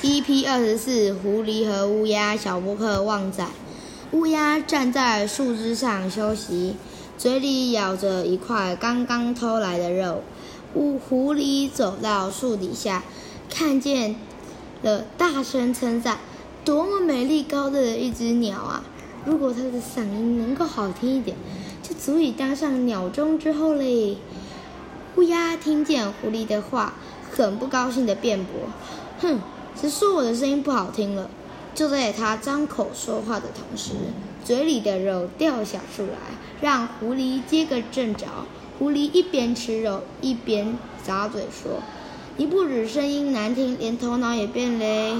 EP 二十四，狐狸和乌鸦小波克旺仔。乌鸦站在树枝上休息，嘴里咬着一块刚刚偷来的肉。乌狐狸走到树底下，看见了，大声称赞：“多么美丽高的一只鸟啊！如果它的嗓音能够好听一点，就足以当上鸟中之后嘞。”乌鸦听见狐狸的话，很不高兴的辩驳：“哼！”只说我的声音不好听了。就在他张口说话的同时，嘴里的肉掉下出来，让狐狸接个正着。狐狸一边吃肉，一边咂嘴说：“你不止声音难听，连头脑也变嘞。”